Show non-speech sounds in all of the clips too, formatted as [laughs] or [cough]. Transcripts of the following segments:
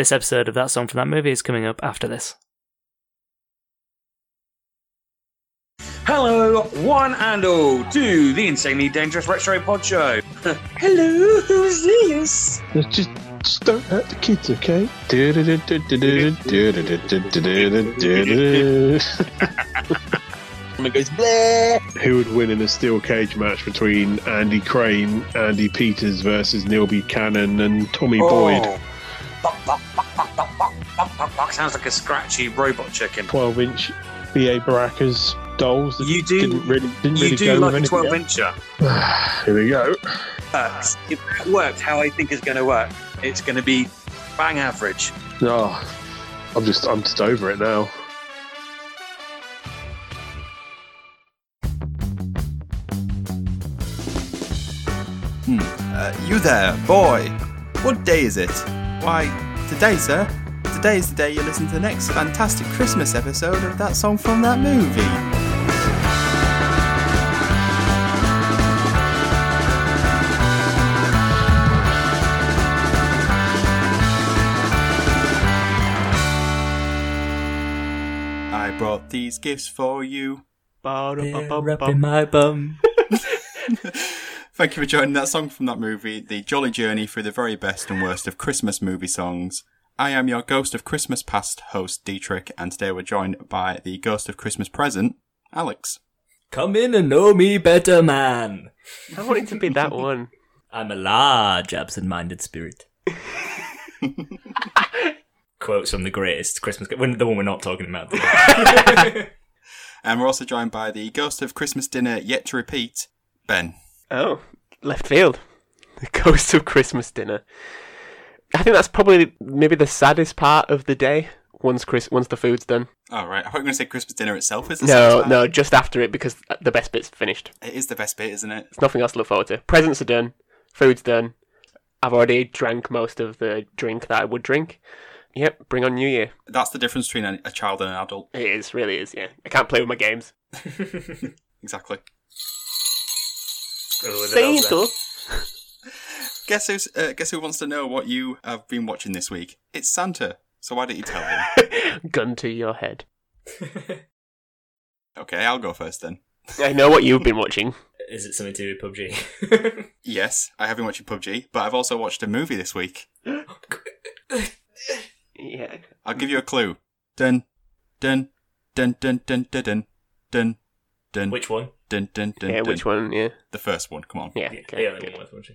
This episode of That Song from That Movie is coming up after this. Hello, one and all, to the Insanely Dangerous Retro Pod Show. [laughs] Hello, who's this? Just, just don't hurt the kids, okay? And it goes [laughs] bleh. Who would win in a steel cage match between Andy Crane, Andy Peters versus Neil Buchanan, and Tommy oh. Boyd? Oh. Buck, buck, buck, buck, buck, buck. Sounds like a scratchy robot chicken. 12 inch BA Baracus dolls that You do- didn't really, didn't You really do go like a with 12 anything incher. [sighs] Here we go. Works. If that worked how I think it's going to work, it's going to be bang average. Oh, I'm just, I'm just over it now. Uh, you there, boy! What day is it? Why, today, sir. Today is the day you listen to the next fantastic Christmas episode of that song from that movie. I brought these gifts for you. They're up in my bum. [laughs] Thank you for joining that song from that movie, The Jolly Journey Through the Very Best and Worst of Christmas Movie Songs. I am your Ghost of Christmas Past host, Dietrich, and today we're joined by the Ghost of Christmas Present, Alex. Come in and know me better, man. I wanted to be that [laughs] one. I'm a large, absent-minded spirit. [laughs] Quotes from the greatest Christmas, when the one we're not talking about. [laughs] And we're also joined by the Ghost of Christmas Dinner Yet to Repeat, Ben. Oh, left field. The ghost of Christmas dinner. I think that's probably maybe the saddest part of the day. Once Chris, once the food's done. Oh, right. I thought you were going to say Christmas dinner itself is the No, no, just after it because the best bit's finished. It is the best bit, isn't it? There's nothing else to look forward to. Presents are done. Food's done. I've already drank most of the drink that I would drink. Yep, bring on New Year. That's the difference between a, a child and an adult. It is, really is, yeah. I can't play with my games. [laughs] Exactly. Say it [laughs] Guess who? uh, guess who wants to know what you have been watching this week? It's Santa. So why don't you tell him? [laughs] Gun to your head. [laughs] okay, I'll go first then. I know what you've been watching. Is it something to do with PUBG? yes, I have been watching PUBG, but I've also watched a movie this week. [gasps] yeah. I'll give you a clue. Dun, dun, dun, dun, dun, dun, dun, dun. Which one? Dun, dun, dun, Yeah, dun. which one? Yeah. The first one, come on. Yeah. Yeah, okay, the good. one worth.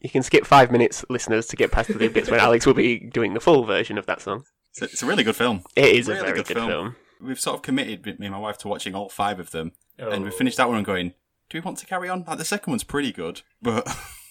You can skip five minutes, listeners, to get past the bits where Alex will be doing the full version of that song. It's a, it's a really good film. It is a very good good, film. film. We've sort of committed, me and my wife, to watching all five of them. And we Oh, finished that one and going, do we want to carry on? Like, the second one's pretty good, but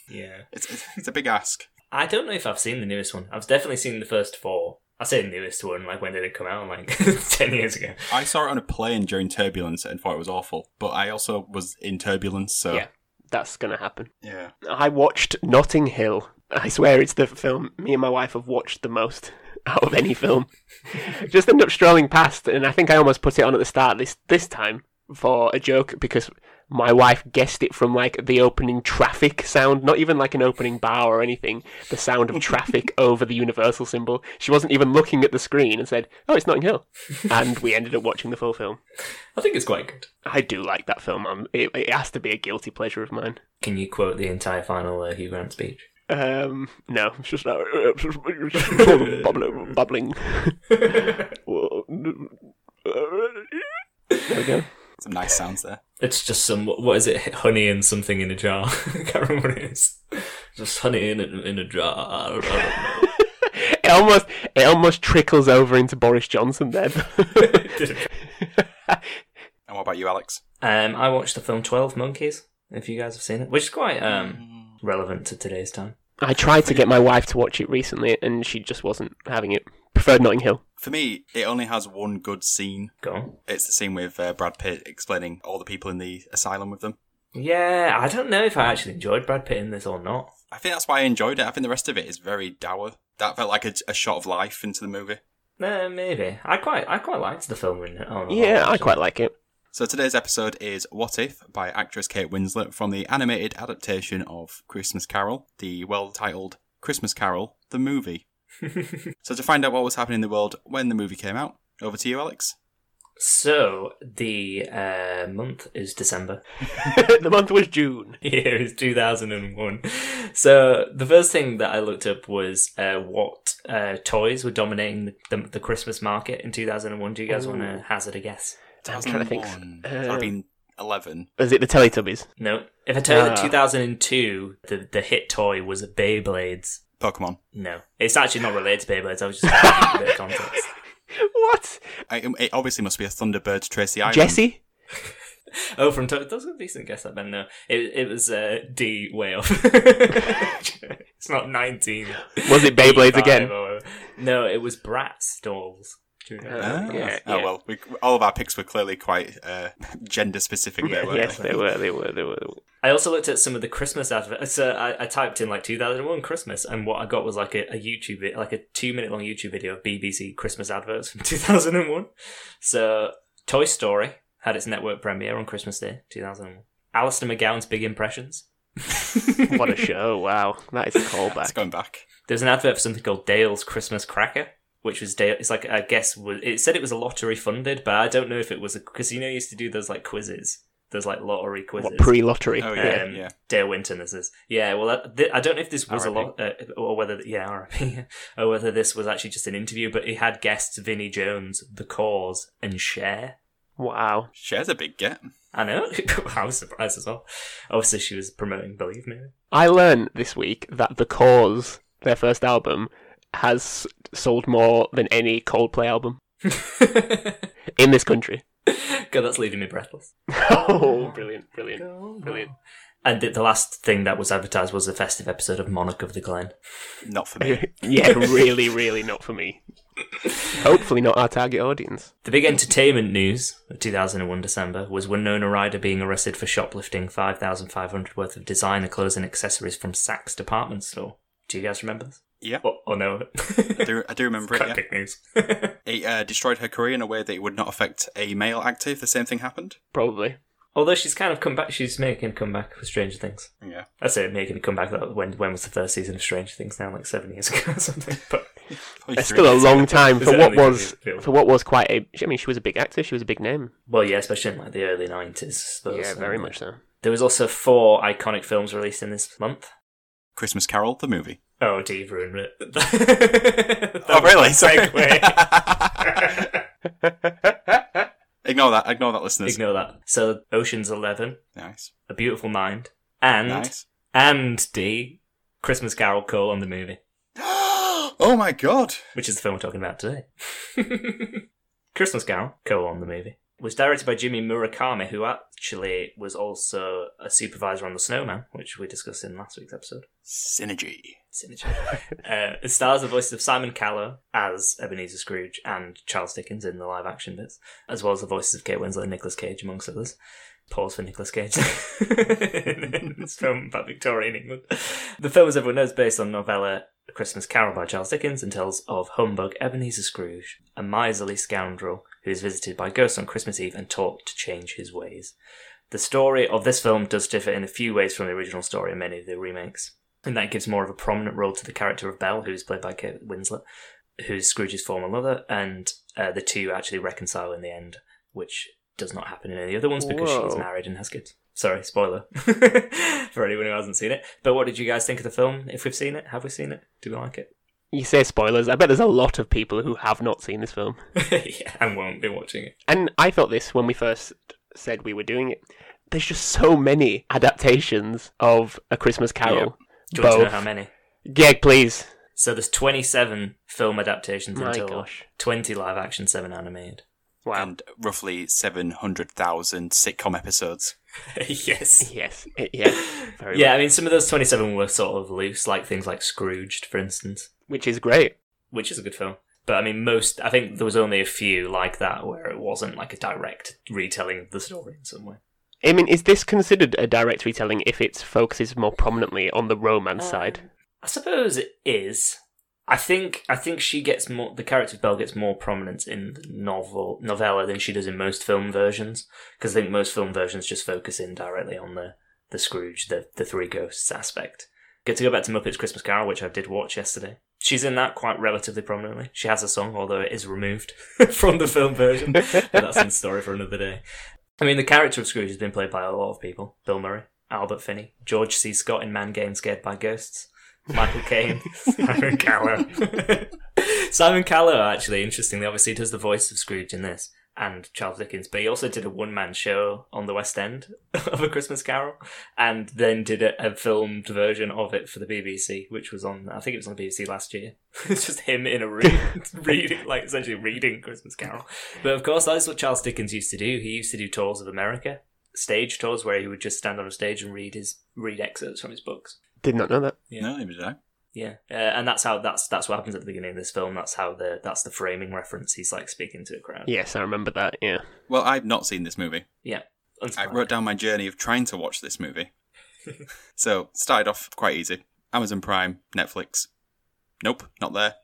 Yeah. [laughs] it's, it's, it's a big ask. I don't know if I've seen the newest one. I've definitely seen the first four. I say the newest one, like when did it come out? Like [laughs] ten years ago. I saw it on a plane during turbulence and thought it was awful, but I also was in turbulence, so Yeah. That's going to happen. yeah. I watched Notting Hill. I swear it's the film me and my wife have watched the most [laughs] out of any film. [laughs] Just ended up strolling past, and I think I almost put it on at the start this this time for a joke because my wife guessed it from like the opening traffic sound, not even like an opening bar or anything. The sound of traffic [laughs] over the universal symbol. She wasn't even looking at the screen and said, "Oh, it's Notting Hill," [laughs] and we ended up watching the full film. I think it's quite good. I do like that film. Um, it, it has to be a guilty pleasure of mine. Can you quote the entire final uh, Hugh Grant speech? Um, no, it's just uh, [laughs] bubbling. bubbling. there we go. Some nice sounds there. It's just some what is it? Honey and something in a jar. [laughs] I can't remember what it is. Just honey in a, in a jar. I don't, I don't know. [laughs] It almost it almost trickles over into Boris Johnson then. [laughs] And what about you, Alex? um, I watched the film Twelve Monkeys. If you guys have seen it, which is quite um relevant to today's time. I tried to get my wife to watch it recently, and she just wasn't having it. Preferred Notting Hill. For me, it only has one good scene. Go on. It's the scene with uh, Brad Pitt explaining all the people in the asylum with them. Yeah, I don't know if I actually enjoyed Brad Pitt in this or not. I think that's why I enjoyed it. I think the rest of it is very dour. That felt like a, a shot of life into the movie. Uh, maybe I quite I quite liked the film in it. Yeah, whole, I quite like it. So today's episode is What If by actress Kate Winslet from the animated adaptation of Christmas Carol, the well-titled Christmas Carol, the movie. [laughs] so to find out what was happening in the world when the movie came out, over to you, Alex. So the uh, month is December. [laughs] [laughs] the month was June. Year is 2001. So the first thing that I looked up was uh, what uh, toys were dominating the, the, the Christmas market in 2001. Do you guys want to hazard a guess? I'm trying to think. 2001. Uh, That'd have been 11. Was it the Teletubbies? No. If I tell you that Ah. 2002, the, the hit toy was Beyblades. Pokemon. No. It's actually not related to Beyblades. I was just [laughs] trying to a bit of context. What? I, it obviously must be a Thunderbirds Tracy Island. Jesse? [laughs] Oh, from to- that's a decent guess. That Ben. No, it it was uh, D way off. [laughs] it's not nineteen. Was it Beyblades 85 again? or- no, it was Bratz dolls. Do you? Ah, Yeah, oh yeah. well, we, all of our picks were clearly quite uh, gender specific there. [laughs] weren't yes, they were. They were. They were. I also looked at some of the Christmas adverts. So I, I typed in like 2001 Christmas, and what I got was like a, a YouTube, like a two minute long YouTube video of BBC Christmas adverts from [laughs] 2001. So Toy Story had its network premiere on Christmas Day 2001. Alistair McGowan's Big Impressions. What a show! Wow, that is a It's callback. going back. There's an advert for something called Dale's Christmas Cracker, which was Dale. It's like I guess was it said it was a lottery funded, but I don't know if it was a because you know you used to do those like quizzes, those like lottery quizzes. What pre-lottery? Oh yeah, Um, yeah. Dale Winton, this is. Yeah, well, that, th- I don't know if this was a lot, uh, or whether, yeah, R.I.P., [laughs] or whether this was actually just an interview, but he had guests Vinnie Jones, The Corrs, and Cher. Wow. Cher's a big get. I know. [laughs] I was surprised as well. Obviously, she was promoting Believe Me. I learned this week that The Corrs, their first album, has sold more than any Coldplay album [laughs] in this country. God, that's leaving me breathless. [laughs] oh, brilliant, brilliant, brilliant. And the, the last thing that was advertised was a festive episode of Monarch of the Glen. Not for me. [laughs] yeah, really, really not for me. Hopefully not our target audience. The big entertainment news of 2001 December was Winona Ryder being arrested for shoplifting 5,500 worth of designer clothes and accessories from Saks department store. Do you guys remember this? Yeah, Oh, oh no. I do, I do [laughs] remember it. Quite Yeah. news. [laughs] It uh, destroyed her career in a way that it would not affect a male actor if the same thing happened. Probably. Although she's kind of come back, she's making a comeback for Stranger Things. Yeah. I say making a comeback. That when when was the first season of Stranger Things? Now, like seven years [laughs] ago or something. But Probably It's still a long time for what was for what was quite a. I mean, she was a big actor. She was a big name. well, yeah, especially in like the early nineties. Yeah, very much so. There was also four iconic films released in this month. Christmas Carol, the movie. Oh, Dave ruined it. [laughs] [laughs] Oh, really? Segue. [laughs] Ignore that. Ignore that, listeners. Ignore that. So, Ocean's Eleven, Nice. A Beautiful Mind, and Nice. and D, Christmas Carol Call on the movie, [gasps] oh my god. which is the film we're talking about today. Christmas Carol, Call on the movie, was directed by Jimmy Murakami, who actually was also a supervisor on The Snowman, which we discussed in last week's episode. Synergy. Synergy. [laughs] uh, it stars the voices of Simon Callow as Ebenezer Scrooge and Charles Dickens in the live action bits, as well as the voices of Kate Winslet and Nicolas Cage, amongst others. Pause for Nicolas Cage in [laughs] this film about Victorian England. The film, as everyone knows, is based on novella A Christmas Carol by Charles Dickens and tells of humbug Ebenezer Scrooge, a miserly scoundrel who is visited by ghosts on Christmas Eve and taught to change his ways. The story of this film does differ in a few ways from the original story and many of the remakes. And that gives more of a prominent role to the character of Belle, who's played by Kate Winslet, who's Scrooge's former mother, and uh, the two actually reconcile in the end, which does not happen in any of the other ones because she's Whoa. married and has kids. Sorry, spoiler [laughs] for anyone who hasn't seen it. But what did you guys think of the film? If we've seen it, have we seen it? Do we like it? You say spoilers. I bet there's a lot of people who have not seen this film. [laughs] yeah, and won't be watching it. And I thought this when we first said we were doing it. There's just so many adaptations of A Christmas Carol. Do you want to know Both. how many? Yeah, please. So there's 27 film adaptations My until gosh. 20 live action, 7 animated. Wow. And roughly 700,000 sitcom episodes. [laughs] yes. yes. It- yeah. Very Yeah, much. I mean, some of those 27 were sort of loose, like things like Scrooged, for instance, Which is great. which is a good film. But I mean, most, I think there was only a few like that where it wasn't like a direct retelling of the story in some way. I mean, is this considered a direct retelling if it focuses more prominently on the romance um, side? I suppose it is. I think I think she gets more. The character of Belle gets more prominence in the novel novella than she does in most film versions. Because I think most film versions just focus in directly on the the Scrooge, the the three ghosts aspect. Get to go back to Muppets Christmas Carol, which I did watch yesterday. She's in that quite relatively prominently. She has a song, although it is removed [laughs] from the film version. but that's in story for another day. I mean, the character of Scrooge has been played by a lot of people: Bill Murray, Albert Finney, George C. Scott in Man Game Scared by Ghosts, Michael Caine, [laughs] Simon Callow. [laughs] Simon Callow, actually, interestingly, obviously does the voice of Scrooge in this and Charles Dickens, but he also did a one man show on the West End [laughs] of A Christmas Carol and then did a, a filmed version of it for the BBC, which was on, I think it was on the BBC last year. [laughs] it's just him in a room [laughs] reading, like essentially reading Christmas Carol. But of course, that's what Charles Dickens used to do. He used to do tours of America, stage tours where he would just stand on a stage and read his read excerpts from his books. Did not know that. Yeah. No, neither did I. Yeah, uh, and that's how that's that's what happens at the beginning of this film. That's how the that's the framing reference. He's like speaking to a crowd. Yes, I remember that. Yeah. Well, I've not seen this movie. yeah. I wrote down my journey of trying to watch this movie. [laughs] so, started off quite easy. Amazon Prime, Netflix. Nope, not there.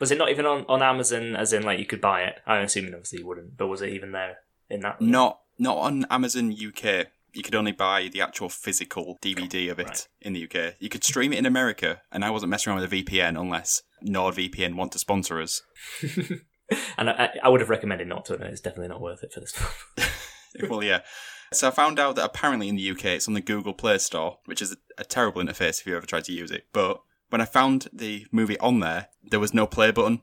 Was it not even on, on Amazon? As in, like you could buy it. I'm assuming obviously you wouldn't, but was it even there in that? Not not on Amazon UK. You could only buy the actual physical DVD of it Right. in the UK. You could stream it in America, and I wasn't messing around with a VPN unless NordVPN want to sponsor us. [laughs] and I, I would have recommended not to. And it's definitely not worth it for this [laughs] film. [laughs] well, yeah. So I found out that apparently in the UK it's on the Google Play Store, which is a terrible interface if you ever tried to use it. But when I found the movie on there, there was no play button.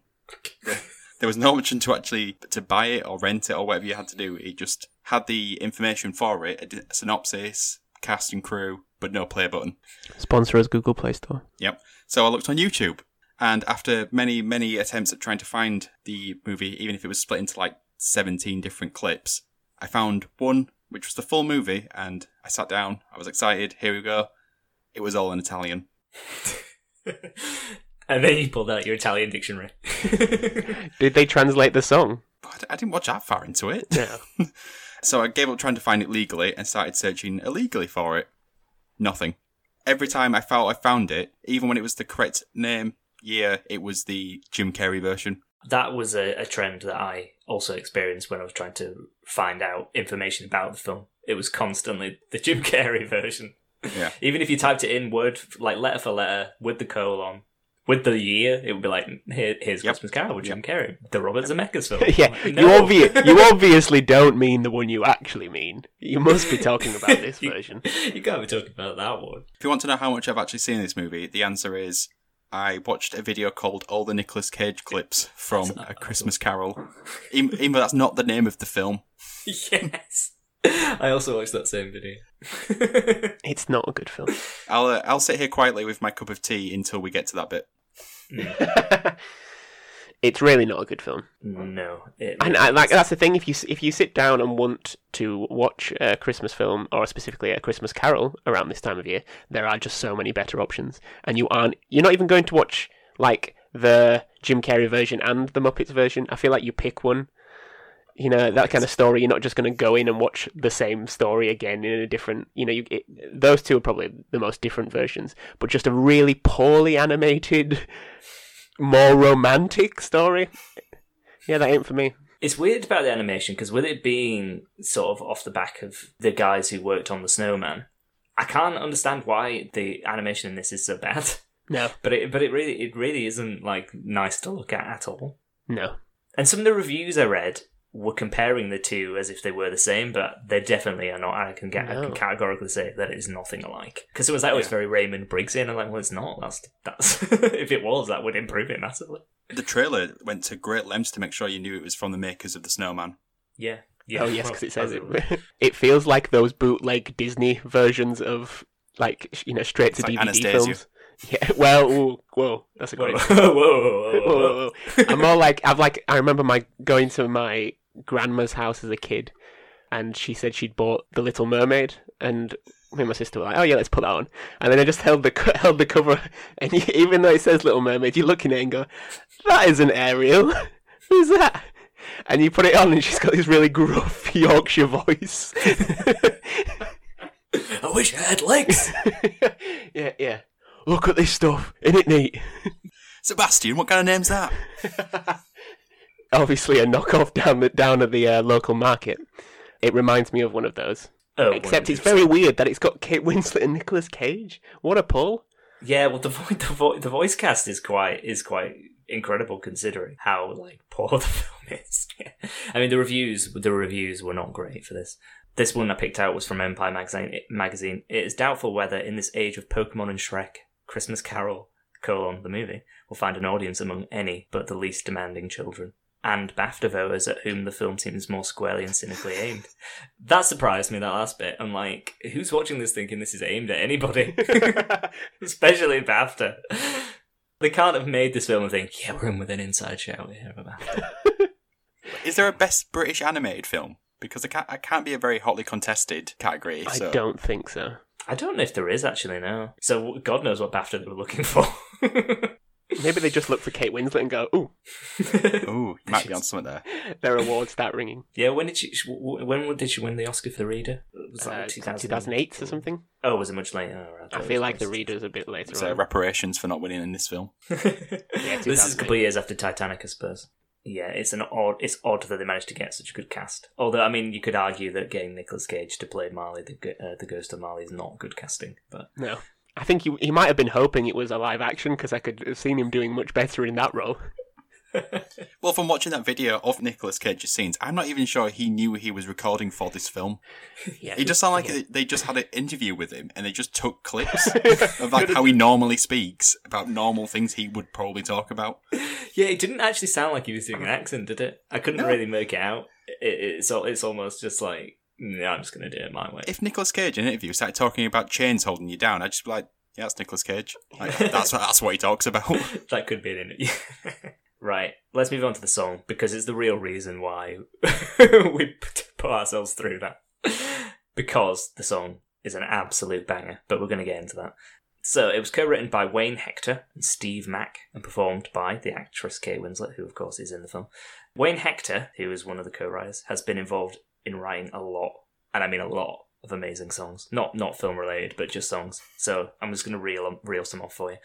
There was no option to actually to buy it or rent it or whatever you had to do. It just had the information for it, a, a synopsis, cast and crew, but no play button. Sponsor us, Google Play Store. Yep. So I looked on YouTube, and after many, many attempts at trying to find the movie, even if it was split into like 17 different clips, I found one which was the full movie, and I sat down. I was excited. Here we go. It was all in Italian. [laughs] and then you pulled out your Italian dictionary. [laughs] Did they translate the song? But I d- I didn't watch that far into it. No. [laughs] So I gave up trying to find it legally and started searching illegally for it. Nothing. Every time I felt I found it, even when it was the correct name, year, it was the Jim Carrey version. that was a, a trend that I also experienced when I was trying to find out information about the film. It was constantly the Jim [laughs] Carrey version. Yeah. Even if you typed it in word, like letter for letter, with the colon, with the year, it would be like, Here, here's Yep. Christmas Carol with Jim Carrey, the Robert Zemeckis film. [laughs] yeah, Like, you, no. obvi- [laughs] you obviously don't mean the one you actually mean. You must be talking about this [laughs] You- version. You can't be talking about that one. If you want to know how much I've actually seen this movie, the answer is I watched a video called All the Nicolas Cage Clips from A Christmas Carol. Even, even though that's not the name of the film. yes. I also watched that same video. It's not a good film. I'll uh, I'll sit here quietly with my cup of tea until we get to that bit. [laughs] it's really not a good film. no. It, And I, like that's the thing. If you if you sit down and want to watch a Christmas film or specifically a Christmas Carol around this time of year, there are just so many better options. And you aren't. You're not even going to watch like the Jim Carrey version and the Muppets version. I feel like you pick one. You know that kind of story. You're not just going to go in and watch the same story again in a different. You know, you, it, those two are probably the most different versions. But just a really poorly animated, more romantic story. Yeah, that ain't for me. It's weird about the animation because with it being sort of off the back of the guys who worked on the Snowman, I can't understand why the animation in this is so bad. [laughs] No, But it, but it really, it really isn't like nice to look at at all. no. And some of the reviews I read were comparing the two as if they were the same, but they definitely are not. I can get, I can categorically say that it is nothing alike. Because it was like, oh, it's Yeah. very Raymond Briggsy, and I'm like, well, it's not. That's that's [laughs] if it was, that would improve it massively. The trailer went to great lengths to make sure you knew it was from the makers of The Snowman. Yeah. Yeah. oh yes, because it says it. [laughs] it feels like those bootleg Disney versions of like you know straight to It's like DVD Anastasia. films. Yeah. [laughs] Well, ooh, whoa, that's a Whoa, great. whoa, whoa, whoa, Whoa, whoa, whoa, whoa. I'm more like I've like I remember my going to my grandma's house as a kid, and she said she'd bought The Little Mermaid, and me and my sister were like, "Oh yeah, let's put that on." And then I just held the [laughs] held the cover, and you, even though it says Little Mermaid, you look in it and go, "That isn't Ariel. [laughs] Who's that?" And you put it on, and she's got this really gruff [laughs] Yorkshire voice. I wish I had legs. yeah, yeah. Look at this stuff. Isn't it neat? Sebastian, what kind of name's that? Obviously, a knockoff down the, down at the uh, local market. It reminds me of one of those. Oh, Except it's very weird that it's got Kate Winslet and Nicolas Cage. What a pull! Yeah, well, the vo- [laughs] the, vo- the voice cast is quite is quite incredible considering how like poor [laughs] the film is. [laughs] I mean, the reviews the reviews were not great for this. This one I picked out was from Empire magazine. It, magazine. It is doubtful whether, in this age of Pokemon and Shrek, Christmas Carol colon the movie will find an audience among any but the least demanding children. And BAFTA voters at whom the film seems more squarely and cynically aimed. That surprised me, that last bit. I'm like, who's watching this thinking this is aimed at anybody? [laughs] [laughs] especially BAFTA. They can't have made this film and think, yeah, we're in with an inside shout here about BAFTA. [laughs] Is there a best British animated film? Because it can't, it can't be a very hotly contested category. So. I don't think so. I don't know if there is actually now. So God knows what BAFTA they were looking for. Maybe they just look for Kate Winslet and go, "Ooh, [laughs] Ooh, you might be on [laughs] something there. their awards start ringing." yeah, when did she? When did she win the Oscar for the Reader? It was Uh, like 2000 2008 or something. Oh, was it much later? Oh, right, I feel like the close. reader's a bit later So reparations for not winning in this film. [laughs] Yeah, this is a couple of years after Titanic, I suppose. Yeah, it's an odd. It's odd that they managed to get such a good cast. Although, I mean, you could argue that getting Nicolas Cage to play Marley, the uh, the Ghost of Marley, is not good casting. But No, I think he he might have been hoping it was a live action because I could have seen him doing much better in that role. [laughs] Well, from watching that video of Nicolas Cage's scenes, I'm not even sure he knew he was recording for this film. Yeah, He just sounded like they- they just had an interview with him and they just took clips [laughs] of like how he normally speaks about normal things he would probably talk about. yeah, it didn't actually sound like he was doing an accent, did it? I couldn't No. really make it out. It, it's al- it's almost just like, yeah, I'm just gonna do it my way. If Nicolas Cage in an interview started talking about chains holding you down, I'd just be like, yeah, that's Nicolas Cage. Like, [laughs] that's, what, that's what he talks about. [laughs] that could be an interview. [laughs] right, let's move on to the song because it's the real reason why we put ourselves through that. Because the song is an absolute banger, but we're going to get into that. So it was co-written by Wayne Hector and Steve Mack and performed by the actress Kate Winslet, who of course is in the film. Wayne Hector, who is one of the co-writers, has been involved in writing a lot, and I mean a lot of amazing songs. Not not film related, but just songs. So I'm just going to reel reel some off for you.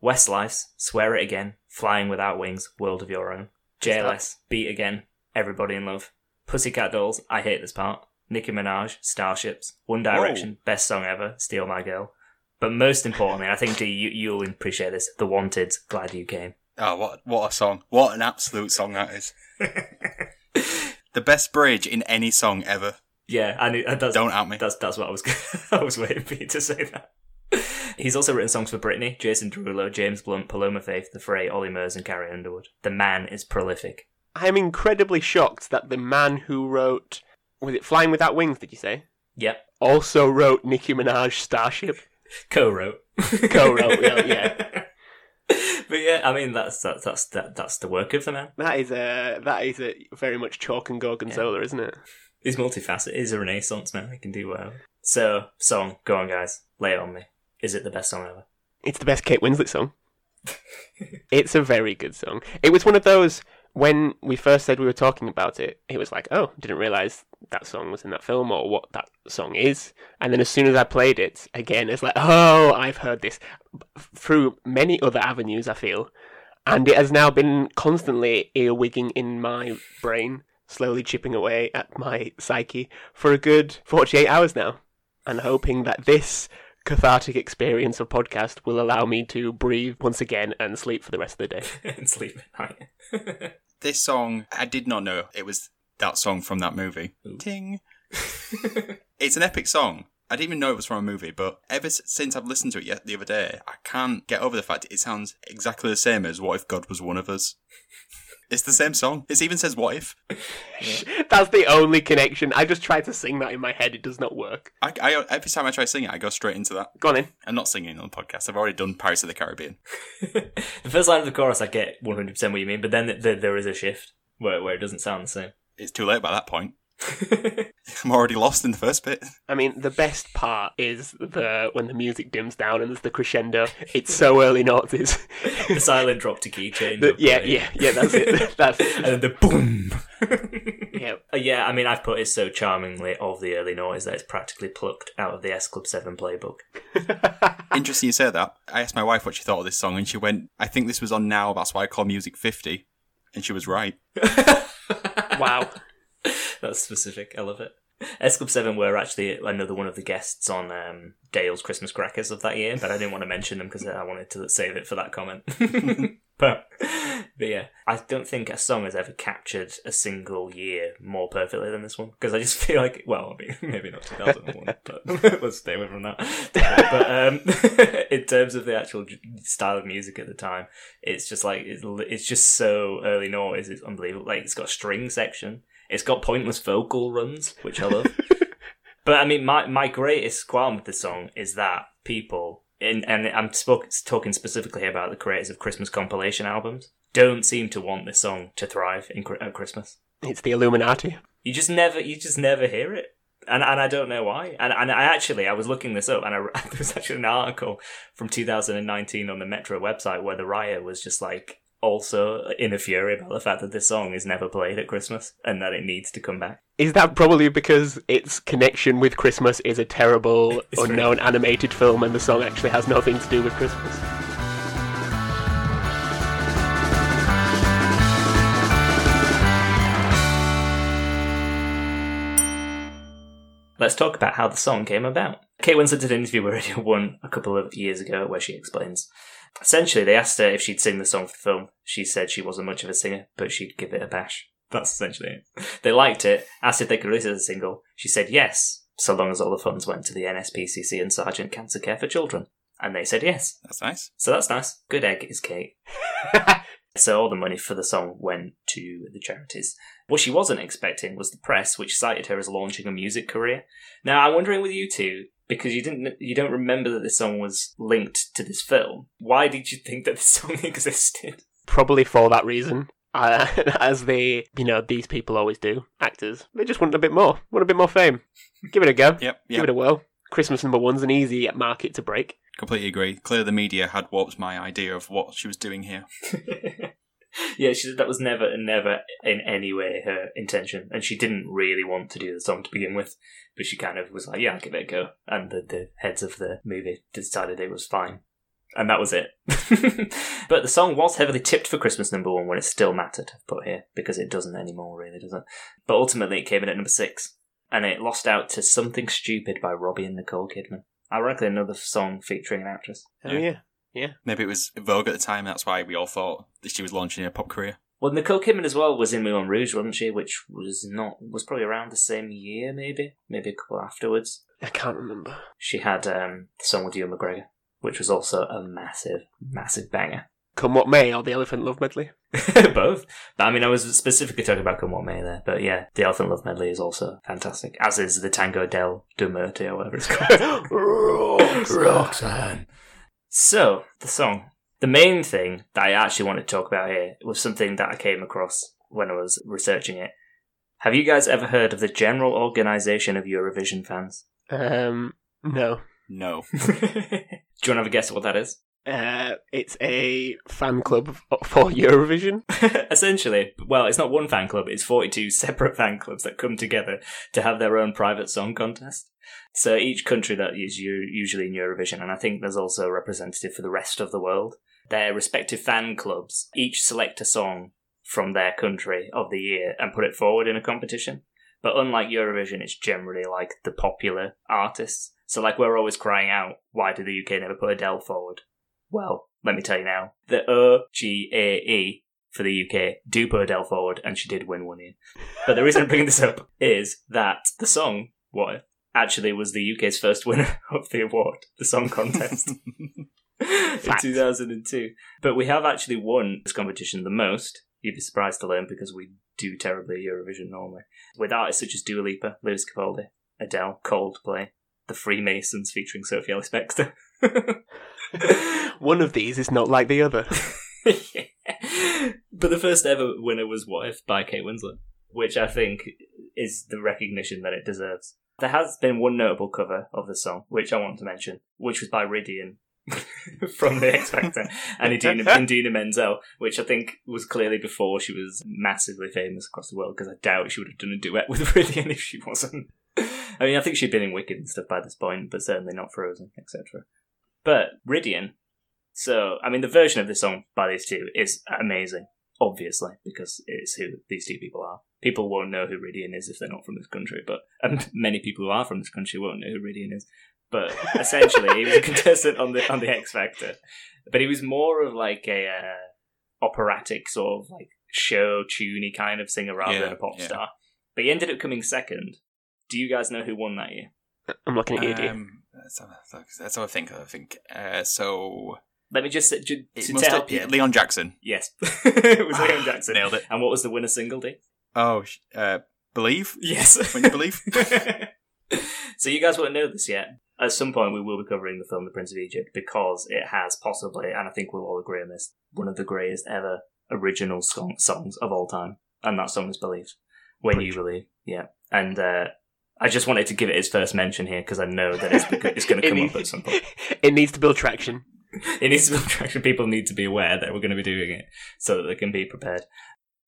Westlife's Swear It Again, Flying Without Wings, World of Your Own. JLS, Beat Again, Everybody in Love. Pussycat Dolls, I Hate This Part. Nicki Minaj, Starships. One Direction, Best Song Ever, Steal My Girl. But most importantly, I think Dee, you, you'll appreciate this, The Wanted, Glad You Came. oh, what what a song! What an absolute song that is. [laughs] the best bridge in any song ever. Yeah, I knew, uh, that's, Don't out me. That's that's what I was [laughs] I was waiting for you to say that. [laughs] He's also written songs for Britney, Jason Derulo, James Blunt, Paloma Faith, The Fray, Ollie Murs, and Carrie Underwood. The man is prolific. I'm incredibly shocked that the man who wrote was it Flying Without Wings? Did you say? Yep, Also wrote Nicki Minaj Starship. [laughs] co-wrote. Co-wrote, yeah, yeah. But yeah, I mean that's that's that's that, that's the work of the man. That is a that is a very much chalk and gorgonzola, isn't it? He's multifaceted. He's a renaissance man. He can do well. So, song, go on, guys, lay it on me. Is it the best song ever? It's the best Kate Winslet song. [laughs] it's a very good song. It was one of those when we first said we were talking about it. It was like, oh, didn't realize that song was in that film or what that song is. And then as soon as I played it again, it's like, oh, I've heard this through many other avenues. I feel, and it has now been constantly earwigging in my brain, slowly chipping away at my psyche for a good forty-eight hours now, and hoping that this cathartic experience of podcast will allow me to breathe once again and sleep for the rest of the day. [laughs] and sleep at night. [laughs] This song, I did not know it was that song from that movie. Ting. [laughs] it's an epic song. I didn't even know it was from a movie, but ever since I've listened to it yet the other day, I can't get over the fact it sounds exactly the same as What If God Was One of Us. It's the same song. It even says What If. That's the only connection. I just try to sing that in my head. It does not work. I, I, every time I try to sing it, I go straight into that. Go on in. I'm not singing on the podcast. I've already done Pirates of the Caribbean. [laughs] the first line of the chorus, I get 100% what you mean, but then th- th- there is a shift where, where it doesn't sound the same. It's too late by that point. I'm already lost in the first bit. I mean, the best part is the when the music dims down and there's the crescendo. It's so early noughties. the silent drop to key change. The- yeah, yeah, yeah. That's it. [laughs] That's And then the boom. yeah. Uh, yeah, I mean, I've put it so charmingly of the early noughties that it's practically plucked out of the S Club 7 playbook. [laughs] Interesting you say that. I asked my wife what she thought of this song, and she went, I think this was on now, that's why I call music 50. And she was right. wow. [laughs] That's specific. I love it. S Club 7 were actually another one of the guests on um, Dale's Christmas Crackers of that year, but I didn't want to mention them because I wanted to save it for that comment. [laughs] but, but yeah, I don't think a song has ever captured a single year more perfectly than this one because I just [laughs] feel like, well, I mean, maybe not 2001, but let's stay away from that. But um, in terms of the actual style of music at the time, it's just like, it's, it's just so early noise, it's unbelievable. Like, it's got a string section. It's got pointless vocal runs, which I love. [laughs] but I mean, my my greatest qualm with the song is that people, in, and I'm spoke, talking specifically about the creators of Christmas compilation albums, don't seem to want this song to thrive in, at Christmas. It's the Illuminati. You just never, you just never hear it. And, and I don't know why. And and I actually I was looking this up, and I, [laughs] there was actually an article from 2019 on the Metro website where the riot was just like also in a fury about the fact that this song is never played at Christmas and that it needs to come back. Is that probably because its connection with Christmas is a terrible, [laughs] unknown animated film and the song actually has nothing to do with Christmas? Let's talk about how the song came about. Kate Winslet did an interview with [laughs] Radio 1 a couple of years ago where she explains. Essentially, they asked her if she'd sing the song for the film. She said she wasn't much of a singer, but she'd give it a bash. That's essentially it. [laughs] They liked it, asked if they could release it as a single. She said yes, so long as all the funds went to the NSPCC and Sargent Cancer Care for Children. And they said yes. That's nice. So that's nice. Good egg is Kate. [laughs] So all the money for the song went to the charities. What she wasn't expecting was the press, which cited her as launching a music career. Now I'm wondering with you two, because you didn't, you don't remember that this song was linked to this film. Why did you think that this song [laughs] existed? Probably for that reason. Uh, [laughs] as they, you know, these people always do, actors. They just want a bit more, want a bit more fame. Give it a go. [laughs] Yep, Give it a whirl. Christmas number one's an easy market to break. Completely agree. Clearly, the media had warped my idea of what she was doing here. [laughs] yeah, she said that was never, never in any way her intention, and she didn't really want to do the song to begin with. But she kind of was like, "Yeah, I'll give it a go," and the, the heads of the movie decided it was fine, and that was it. [laughs] but the song was heavily tipped for Christmas number one when it still mattered. I've put here because it doesn't anymore, really, does it? But ultimately, it came in at number six, and it lost out to "Something Stupid" by Robbie and Nicole Kidman. Ironically, another song featuring an actress. Oh, Yeah. yeah. Maybe it was Vogue at the time, that's why we all thought that she was launching a pop career. Well, Nicole Kidman as well was in Moulin Rouge, wasn't she? Which was not was probably around the same year, maybe, maybe a couple afterwards. I can't remember. She had um, the song with Ewan McGregor, which was also a massive, massive banger. Come What May or the Elephant Love Medley. [laughs] Both. I mean, I was specifically talking about Come What May there, but yeah, the Elephant Love Medley is also fantastic, as is the Tango del Dumerte or whatever it's called. [laughs] Roxanne. So, the song. The main thing that I actually wanted to talk about here was something that I came across when I was researching it. Have you guys ever heard of the General Organisation of Eurovision Fans? Um, no. No. [laughs] Do you want to have a guess at what that is? Uh, it's a fan club for Eurovision. [laughs] Essentially, well, it's not one fan club, it's 42 separate fan clubs that come together to have their own private song contest. So each country that is usually in Eurovision, and I think there's also a representative for the rest of the world, their respective fan clubs each select a song from their country of the year and put it forward in a competition. But unlike Eurovision, it's generally like the popular artists. So, like, we're always crying out, why did the UK never put Adele forward? Well, let me tell you now. The O G A E for the UK do put Adele forward, and she did win one year. But the reason I'm bringing this up is that the song, What If, actually was the UK's first winner [laughs] of the award, the song contest, [laughs] in Fact. 2002. But we have actually won this competition the most. You'd be surprised to learn because we do terribly at Eurovision normally. With artists such as Dua Lipa, Lewis Capaldi, Adele, Coldplay, the Freemasons featuring Sophie Ellis Bextor. [laughs] One of these is not like the other. But the first ever winner was What If by Kate Winslet, which I think is the recognition that it deserves. There has been one notable cover of the song, which I want to mention, which was by Rhydian, [laughs] from the X Factor, and Idina, [laughs] Indina Menzel, which I think was clearly before she was massively famous across the world, because I doubt she would have done a duet with Rhydian if she wasn't. I mean, I think she'd been in Wicked and stuff by this point, but certainly not Frozen, etc. But Rhydian, so I mean, the version of this song by these two is amazing, obviously, because it's who these two people are. People won't know who Rhydian is if they're not from this country, but and [laughs] many people who are from this country won't know who Rhydian is. But essentially, he was a [laughs] contestant on the on the X Factor, but he was more of like a uh, operatic sort of like show tuney kind of singer rather Yeah, than a pop yeah. star. But he ended up coming second. Do you guys know who won that year? I'm looking at you, dude. Um, let's, have a, look. let's have a think. I think. Uh, so Let me just say, ju- it must to have. Leon Jackson. Yes, [laughs] it was Leon [sighs] Jackson. Nailed it. And what was the winner single, D? Oh, uh, believe Yes. when you believe. [laughs] so you guys won't know this yet. At some point, we will be covering the film The Prince of Egypt because it has possibly, and I think we'll all agree on this, one of the greatest ever original song- songs of all time, and that song is "Believe." When you believe, yeah. And uh, I just wanted to give it its first mention here because I know that it's, it's going [laughs] to come needs- up at some point. [laughs] it needs to build traction. it needs to be attraction. People need to be aware that we're going to be doing it so that they can be prepared.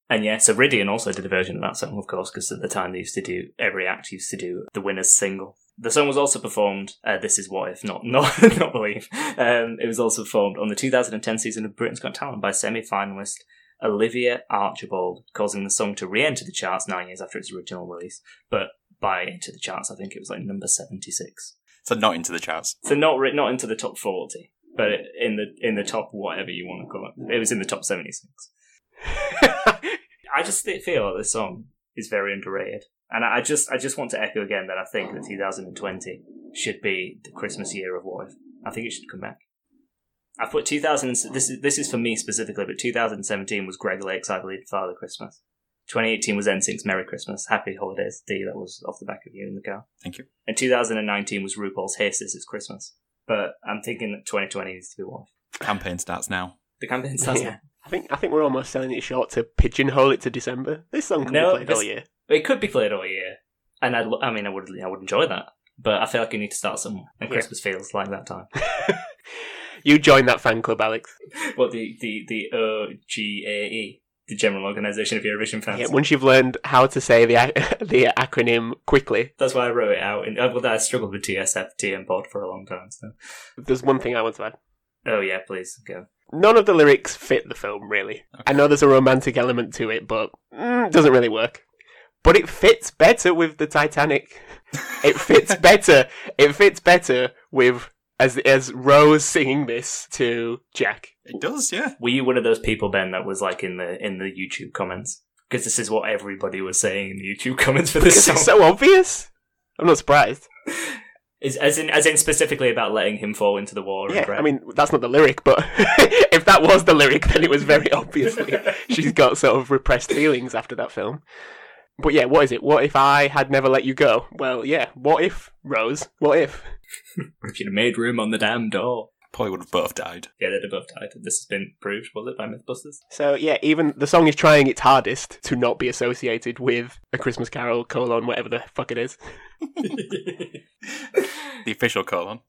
And yeah, so Rhydian also did a version of that song, of course, because at the time they used to do every act used to do the winner's single. The song was also performed. Uh, this is what if not [laughs] not not believe. Um, it was also performed on the 2010 season of Britain's Got Talent by semi-finalist Olivia Archibald, causing the song to re-enter the charts nine years after its original release. But by into the charts, I think it was like number 76. so not into the charts. So not ri- not into the top forty, but in the in the top whatever you want to call it. It was in the top seventy six. [laughs] I just feel like this song is very underrated, and I just I just want to echo again that I think that 2020 should be the Christmas year of What If. I think it should come back. I put 2000. This is this is for me specifically, but 2017 was Greg Lake's "I Believe in Father Christmas." 2018 was NSYNC's "Merry Christmas, Happy Holidays." D, that was off the back of you in the car. Thank you. And 2019 was RuPaul's Hey Sis It's Christmas. But I'm thinking that 2020 needs to be what? Campaign starts now. The campaign [laughs] starts Yeah. now. I think I think we're almost selling it short to pigeonhole it to December. This song can No, be played all year. It could be played all year. And I'd, I mean, I would, I would enjoy that. But I feel like you need to start somewhere. And Yeah. Christmas feels like that time. [laughs] you join that fan club, Alex. [laughs] What, the, the, the OGAE? The General Organisation of Eurovision Fans. Yeah, once you've learned how to say the [laughs] the acronym quickly, That's why I wrote it out. And, uh, well, I struggled with TSF, TM Pod for a long time. So. there's one thing I want to add. Oh, yeah, please, go. None of the lyrics fit the film, really. I know there's a romantic element to it, but mm, it doesn't really work. But it fits better with the Titanic. [laughs] It fits better. It fits better with as as Rose singing this to Jack. It does, yeah. Were you one of those people, Ben, that was like in the in the YouTube comments? Because this is what everybody was saying in the YouTube comments for this Because song. it's so obvious. I'm not surprised. Is, as in, as in specifically about letting him fall into the water. Yeah, and. I mean that's not the lyric, but [laughs] if that was the lyric, then it was very [laughs] obviously she's got sort of repressed feelings after that film. But yeah, what is it? What if I had never let you go? Well, yeah. What if Rose? What if? [laughs] if you'd have made room on the damn door. Probably would have both died. Yeah, they'd have both died. This has been proved, was it, by Mythbusters? So yeah, even the song is trying its hardest to not be associated with a Christmas Carol colon whatever the fuck it is. [laughs] The official colon.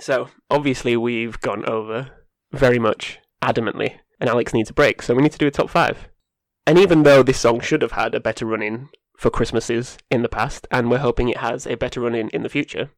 So obviously we've gone over very much adamantly, and Alex needs a break, so we need to do a top five. And even though this song should have had a better run in for Christmases in the past, and we're hoping it has a better run in in the future,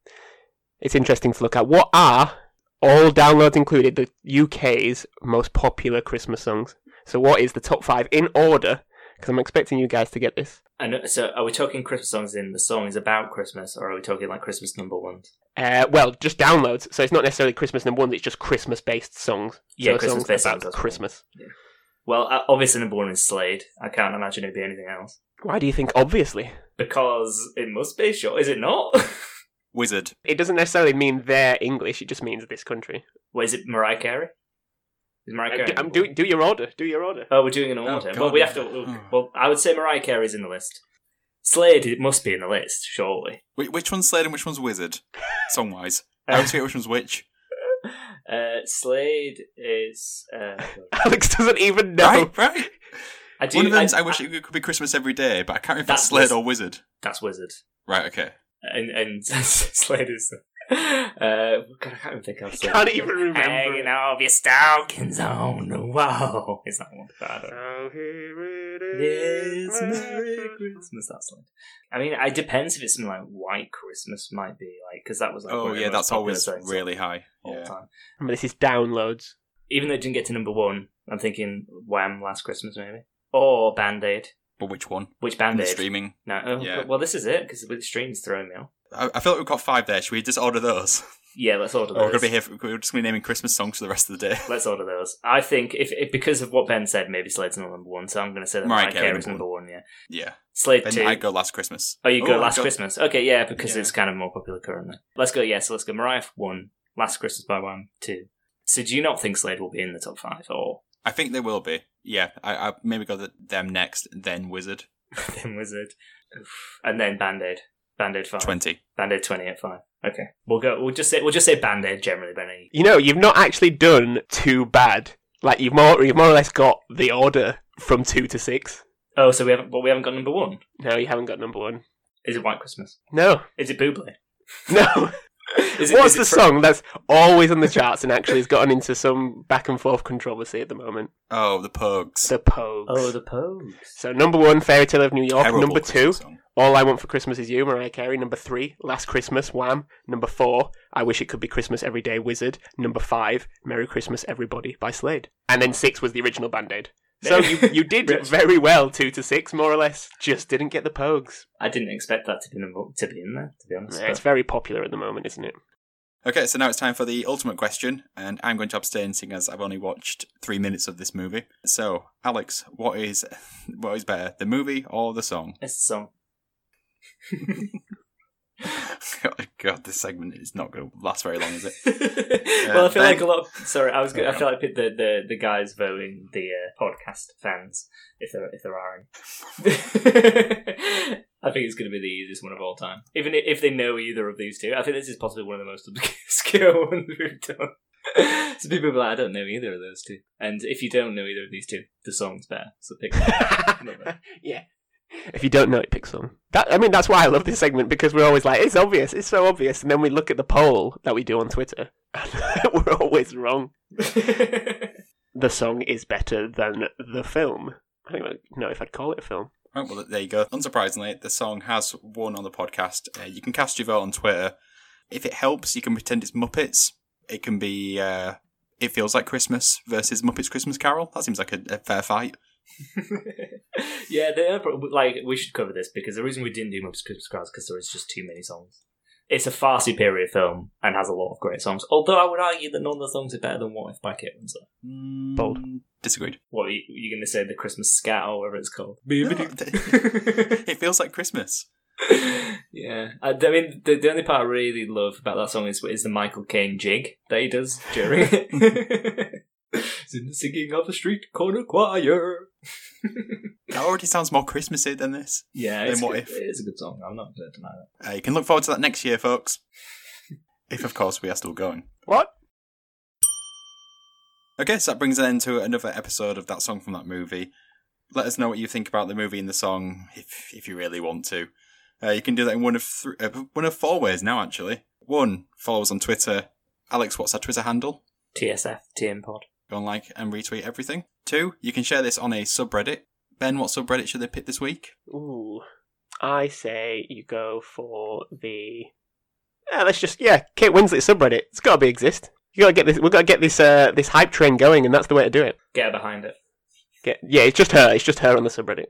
it's interesting to look at what are all downloads included the UK's most popular Christmas songs. So what is the top five in order? Because I'm expecting you guys to get this. and so, are we talking Christmas songs in the song is about Christmas, or are we talking like Christmas number ones? Uh, well, just downloads. So it's not necessarily Christmas number one. It's just Christmas-based songs. Yeah, so Christmas-based songs songs, about. Christmas. Well, uh, obviously number one is Slade. I can't imagine it'd be anything else. Why do you think? Obviously, Because it must be, sure. Is it not? [laughs] Wizzard. it doesn't necessarily mean their English. It just means this country. What is it, Mariah Carey? Is Mariah Carey? I'm do, do your order. Do your order. Oh, we're doing an Oh, order. God. well, we have to. Well, I would say Mariah Carey's in the list. Slade it must be in the list, surely. Wh- Which one's Slade and which one's Wizzard? [laughs] Song wise. I always forget which one's which. [laughs] Uh, Slade is. Uh, [laughs] Alex doesn't even know. Right, right. I do. One of them's I, I, wish it could be Christmas every day, but I can't remember if That's that's Slade or Wizzard. That's Wizzard, Right, okay. And and [laughs] Slade is. Uh, God, I can't even think of. I can't even remember. Hanging off your stockings on the wall. Is that one? I don't know. So here it Yes, is. Merry Christmas. That's like. I mean, it depends if it's something like White Christmas might be like because that was like. Oh one of the yeah, most that's always really high. all the Yeah. time. Remember, this is downloads. Even though it didn't get to number one, I'm thinking Wham! Last Christmas maybe or Band Aid. But which one? Which Band the Aid? streaming. No. Oh, Yeah. Well, this is it because with streams throwing me off. I, I feel like we've got five there. Should we just order those? Yeah, let's order Or we're gonna be here. For, we're just gonna be naming Christmas songs for the rest of the day. [laughs] Let's order those. I think if, if because of what Ben said, maybe Slade's not number one, so I'm going to say that Mariah Mariah Carey Carey is number one. Yeah, Yeah. Slade Then two. I go Last Christmas. oh, you go Last Christmas. Okay, yeah, because Yeah. it's kind of more popular currently. Let's go. Yeah, so let's go Mariah one. Last Christmas by one, two. So do you not think Slade will be in the top five or I think they will be. Yeah. I, I maybe go the, them next, then Wizzard. [laughs] then Wizzard, and then Band Aid. Band Aid five. Twenty. Band Aid twenty at five. Okay, we'll go. We'll just say we'll just say Band Aid generally. Benny. You know, you've not actually done too bad. Like you've more, you've more or less got the order from two to six. Oh, so we haven't. But we haven't got number one. No, you haven't got number one. Is it White Christmas? No, Is it Buble? no. [laughs] Is it, What's the it song that's always on the charts and actually has gotten into some back and forth controversy at the moment? Oh, the Pogues. The Pogues. Oh, the Pogues. So number one, Fairy Tale of New York. Terrible number two, song. All I Want for Christmas Is You, Mariah Carey. Number three, Last Christmas, Wham. Number four, I Wish It Could Be Christmas Every Day, Wizzard. Number five, Merry Christmas Everybody by Slade. And then six was the original Band Aid. So you, you did [laughs] very well, two to six, more or less. Just didn't get the Pogues. I didn't expect that to be number, to be in there. To be honest, Yeah, it's very popular at the moment, isn't it? Okay, so now it's time for the ultimate question, and I'm going to abstain seeing as I've only watched three minutes of this movie. So, Alex, what is [laughs] what is better, the movie or the song? it's the song. [laughs] God, this segment is not going to last very long, is it? [laughs] well, I feel Ben- like a lot. Of, sorry, I was. Gonna, I feel like the the the guys voting the uh, podcast fans, if there if there are any. [laughs] I think it's going to be the easiest one of all time. Even if they know either of these two, I think this is possibly one of the most obscure [laughs] ones we've done. so people be like, I don't know either of those two. And if you don't know either of these two, the song's better. So pick. one. yeah. If you don't know it, pick some. That I mean, that's why I love this segment because we're always like, it's obvious, it's so obvious, and then we look at the poll that we do on Twitter, and [laughs] we're always wrong. [laughs] The song is better than the film. I don't even know if I'd call it a film. Oh, well, there you go. Unsurprisingly, the song has won on the podcast. Uh, you can cast your vote on Twitter. If it helps, you can pretend it's Muppets. It can be uh, It Feels Like Christmas versus Muppets Christmas Carol. That seems like a, a fair fight. [laughs] [laughs] yeah, they are, like we should cover this because the reason we didn't do Muppets Christmas Carol is because there is just too many songs. It's a far superior film and has a lot of great songs. Although I would argue that none of the songs are better than What If by Kate Winslet. Bold. Mm, Disagreed. What are you, you going to say? The Christmas scat or whatever it's called? No, [laughs] [laughs] it feels like Christmas. yeah, I, I mean the, the only part I really love about that song is is the Michael Caine jig that he does during it. [laughs] It's in the singing of the street corner choir. [laughs] That already sounds more Christmassy than this. Yeah, Then it's what good. if? it is a good song. I'm not going to deny that. Uh, you can look forward to that next year, folks. [laughs] If, of course, we are still going. What? Okay, so that brings an end to another episode of that song from that movie. Let us know what you think about the movie and the song, if if you really want to. Uh, you can do that in one of three, uh, one of four ways now. Actually, one, follow us on Twitter. Alex, what's our Twitter handle? TSF TM Pod. Go and like and retweet everything. Two, you can share this on a subreddit. Ben, what subreddit should they pick this week? Ooh, I say you go for the. Yeah, let's just yeah, Kate Winslet subreddit. It's got to be exist. You got to get this. We've got to get this uh, this hype train going, and that's the way to do it. Get her behind it. Get yeah, it's just her. It's just her on the subreddit.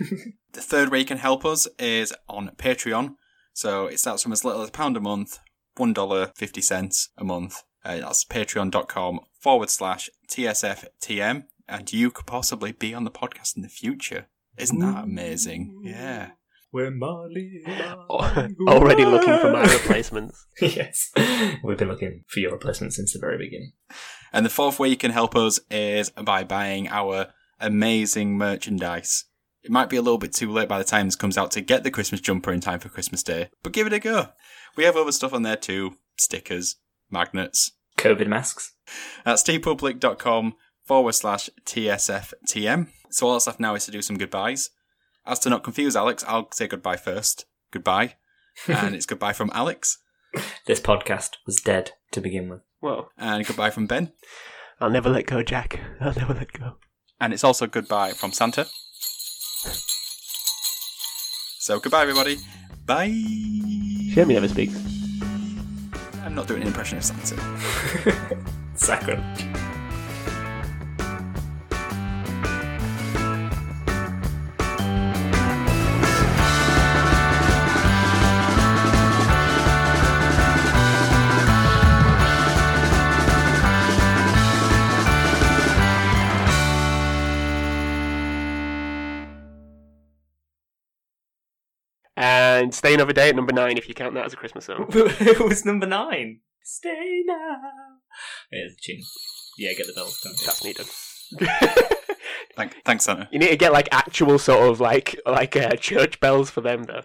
[laughs] The third way you can help us is on Patreon. So it starts from as little as a pound a month, one dollar fifty cents a month. Uh, that's patreon.com forward slash TSFTM. And you could possibly be on the podcast in the future. Isn't that amazing? Yeah. We're Molly. Oh, already looking for my [laughs] replacements. yes. We've been looking for your replacement since the very beginning. And the fourth way you can help us is by buying our amazing merchandise. It might be a little bit too late by the time this comes out to get the Christmas jumper in time for Christmas Day, but give it a go. We have other stuff on there too stickers, magnets. COVID masks. At steampublic.com forward slash TSFTM. So all that's left now is to do some goodbyes. As to not confuse Alex, I'll say goodbye first. Goodbye. [laughs] and it's goodbye from Alex. This podcast was dead to begin with. Well, And goodbye from Ben. I'll never let go, Jack. I'll never let go. And it's also goodbye from Santa. So goodbye, everybody. Bye. Jeremy never speaks. Not doing an impression of Santa. Sacrilege. [laughs] And Stay Another Day at number nine, if you count that as a Christmas song. [laughs] it was number nine. Stay now. Here's the tune. Yeah, get the bells going. That's needed. [laughs] Thank, thanks, Santa. you need to get like actual sort of like like uh, church bells for them though.